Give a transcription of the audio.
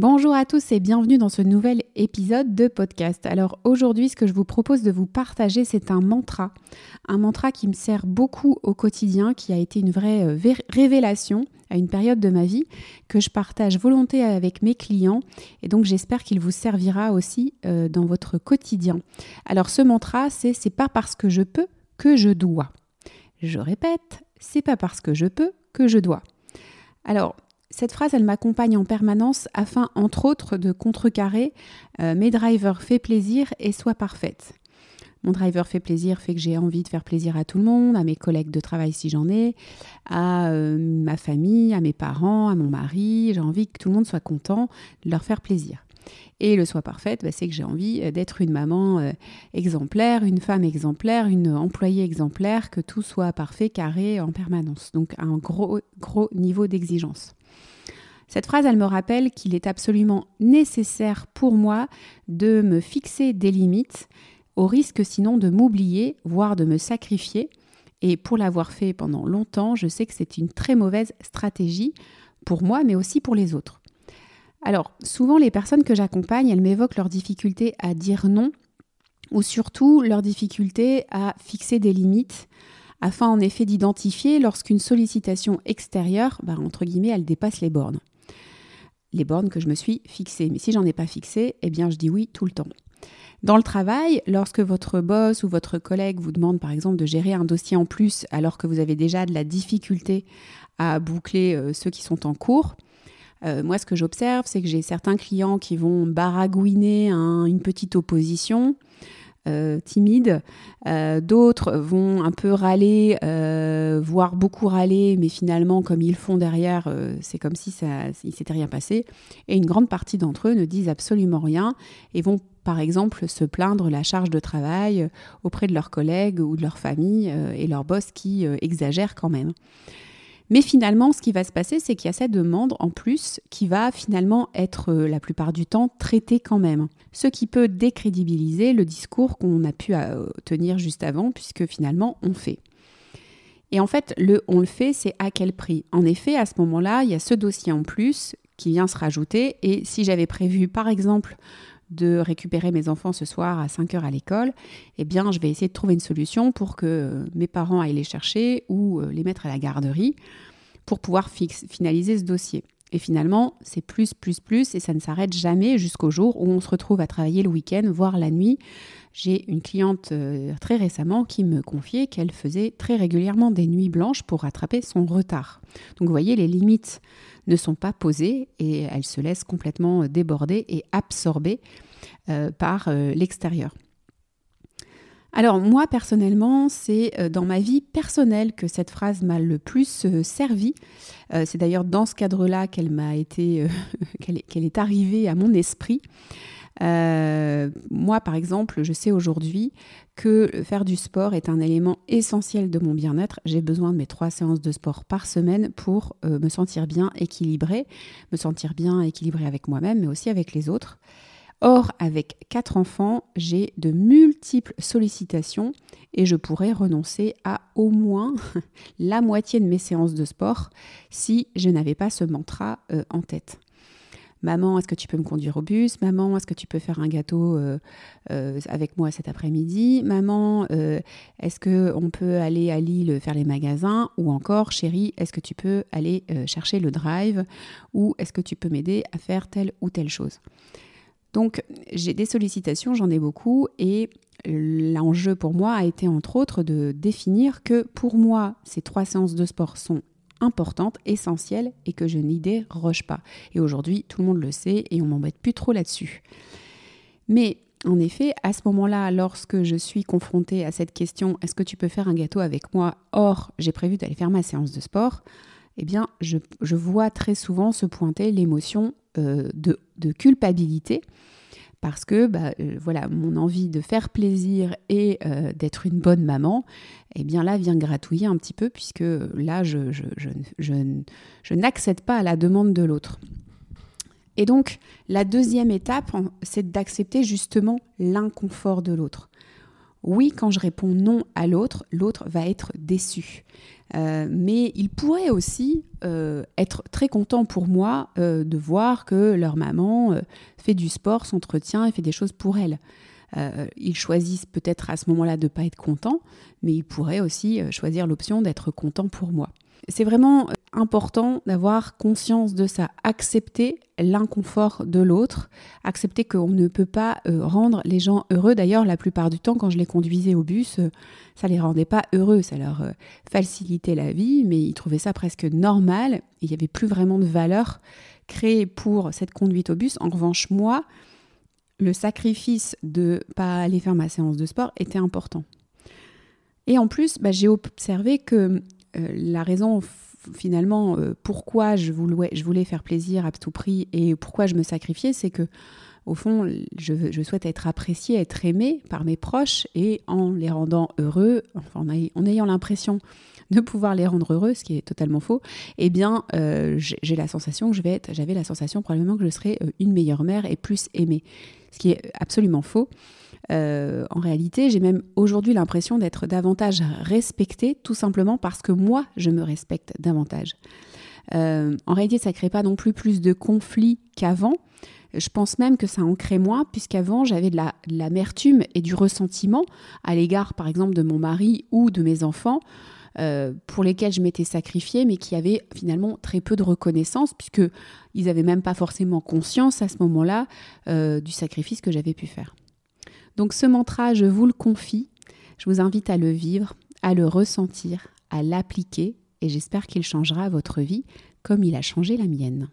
Bonjour à tous et bienvenue dans ce nouvel épisode de podcast. Alors aujourd'hui, ce que je vous propose de vous partager, c'est un mantra. Un mantra qui me sert beaucoup au quotidien, qui a été une vraie euh, révélation à une période de ma vie, que je partage volonté avec mes clients. Et donc j'espère qu'il vous servira aussi euh, dans votre quotidien. Alors ce mantra, c'est c'est pas parce que je peux que je dois. Je répète, c'est pas parce que je peux que je dois. Alors, cette phrase, elle m'accompagne en permanence afin, entre autres, de contrecarrer euh, mes drivers fait plaisir et soient parfaite. Mon driver fait plaisir fait que j'ai envie de faire plaisir à tout le monde, à mes collègues de travail si j'en ai, à euh, ma famille, à mes parents, à mon mari. J'ai envie que tout le monde soit content, de leur faire plaisir. Et le soit parfaite, bah, c'est que j'ai envie euh, d'être une maman exemplaire, une femme exemplaire, une employée exemplaire, que tout soit parfait, carré en permanence. Donc un gros, gros niveau d'exigence. Cette phrase, elle me rappelle qu'il est absolument nécessaire pour moi de me fixer des limites, au risque sinon de m'oublier, voire de me sacrifier. Et pour l'avoir fait pendant longtemps, je sais que c'est une très mauvaise stratégie pour moi, mais aussi pour les autres. Alors, souvent, les personnes que j'accompagne, elles m'évoquent leur difficulté à dire non, ou surtout leur difficulté à fixer des limites, afin en effet d'identifier lorsqu'une sollicitation extérieure, bah, entre guillemets, elle dépasse les bornes les bornes que je me suis fixées. Mais si j'en ai pas fixé, eh bien je dis oui tout le temps. Dans le travail, lorsque votre boss ou votre collègue vous demande par exemple de gérer un dossier en plus alors que vous avez déjà de la difficulté à boucler euh, ceux qui sont en cours, euh, moi ce que j'observe c'est que j'ai certains clients qui vont baragouiner une petite opposition, euh, timides. Euh, d'autres vont un peu râler, euh, voire beaucoup râler, mais finalement, comme ils font derrière, c'est comme si ça, il s'était rien passé. Et une grande partie d'entre eux ne disent absolument rien et vont par exemple se plaindre la charge de travail auprès de leurs collègues ou de leur famille et leur boss qui exagèrent quand même. Mais finalement, ce qui va se passer, c'est qu'il y a cette demande en plus qui va finalement être euh, la plupart du temps traitée quand même. Ce qui peut décrédibiliser le discours qu'on a pu euh, tenir juste avant, puisque finalement, on fait. Et en fait, le on le fait, c'est à quel prix? En effet, à ce moment-là, il y a ce dossier en plus qui vient se rajouter. Et si j'avais prévu, par exemple, de récupérer mes enfants ce soir à 5 heures à l'école, eh bien, je vais essayer de trouver une solution pour que euh, mes parents aillent les chercher ou euh, les mettre à la garderie pour pouvoir finaliser ce dossier. Et finalement, c'est plus, plus, plus, et ça ne s'arrête jamais jusqu'au jour où on se retrouve à travailler le week-end, voire la nuit. J'ai une cliente euh, très récemment qui me confiait qu'elle faisait très régulièrement des nuits blanches pour rattraper son retard. Donc vous voyez, les limites ne sont pas posées et elle se laisse complètement déborder et absorber euh, par euh, l'extérieur. Alors moi personnellement, c'est euh, dans ma vie personnelle que cette phrase m'a le plus servi. c'est d'ailleurs dans ce cadre-là qu'elle m'a été, qu'elle est arrivée à mon esprit. Euh, moi, par exemple, je sais aujourd'hui que faire du sport est un élément essentiel de mon bien-être. J'ai besoin de mes trois séances de sport par semaine pour euh, me sentir bien équilibrée, me sentir bien équilibrée avec moi-même, mais aussi avec les autres. Or, avec quatre enfants, j'ai de multiples sollicitations et je pourrais renoncer à au moins la moitié de mes séances de sport si je n'avais pas ce mantra euh, en tête. Maman, est-ce que tu peux me conduire au bus? Maman, est-ce que tu peux faire un gâteau euh, euh, avec moi cet après-midi? Maman, est-ce que on peut aller à Lille faire les magasins? Ou encore, chérie, est-ce que tu peux aller chercher le drive? Ou est-ce que tu peux m'aider à faire telle ou telle chose? Donc, j'ai des sollicitations, j'en ai beaucoup, et l'enjeu pour moi a été entre autres de définir que pour moi, ces trois séances de sport sont importante, essentielle et que je n'y déroge pas. Et aujourd'hui, tout le monde le sait et on m'embête plus trop là-dessus. Mais en effet, à ce moment-là, lorsque je suis confrontée à cette question, est-ce que tu peux faire un gâteau avec moi? Or, j'ai prévu d'aller faire ma séance de sport. Eh bien, je, vois très souvent se pointer l'émotion euh, de, culpabilité parce que bah, euh, voilà, mon envie de faire plaisir et euh, d'être une bonne maman, eh bien là vient gratouiller un petit peu puisque là je, je, je, je n'accède pas à la demande de l'autre. Et donc la deuxième étape, c'est d'accepter justement l'inconfort de l'autre. Oui, quand je réponds non à l'autre, l'autre va être déçu. Euh, mais il pourrait aussi euh, être très content pour moi euh, de voir que leur maman fait du sport, s'entretient et fait des choses pour elle. ils choisissent peut-être à ce moment-là de ne pas être contents, mais ils pourraient aussi choisir l'option d'être contents pour moi. C'est vraiment important d'avoir conscience de ça, accepter l'inconfort de l'autre, accepter qu'on ne peut pas euh, rendre les gens heureux. D'ailleurs, la plupart du temps, quand je les conduisais au bus, euh, ça les rendait pas heureux, ça leur euh, facilitait la vie, mais ils trouvaient ça presque normal il n'y avait plus vraiment de valeur créée pour cette conduite au bus. En revanche, moi, le sacrifice de pas aller faire ma séance de sport était important. Et en plus, bah, j'ai observé que la raison finalement, euh, pourquoi je voulais, faire plaisir à tout prix et pourquoi je me sacrifiais, c'est que au fond, je, souhaite être appréciée, être aimée par mes proches et en les rendant heureux, en, ayant l'impression de pouvoir les rendre heureux, ce qui est totalement faux, eh bien, euh, j'ai la sensation que je vais être, j'avais la sensation probablement que je serais euh, une meilleure mère et plus aimée, ce qui est absolument faux. Euh, en réalité, j'ai même aujourd'hui l'impression d'être davantage respectée, tout simplement parce que moi, je me respecte davantage. Euh, en réalité, ça ne crée pas non plus plus de conflits qu'avant. Je pense même que ça en crée moins, puisqu'avant, j'avais de l'amertume et du ressentiment à l'égard, par exemple, de mon mari ou de mes enfants. Euh, pour lesquels je m'étais sacrifiée, mais qui avaient finalement très peu de reconnaissance, puisqu'ils n'avaient même pas forcément conscience à ce moment-là du sacrifice que j'avais pu faire. Donc ce mantra, je vous le confie, je vous invite à le vivre, à le ressentir, à l'appliquer et j'espère qu'il changera votre vie comme il a changé la mienne.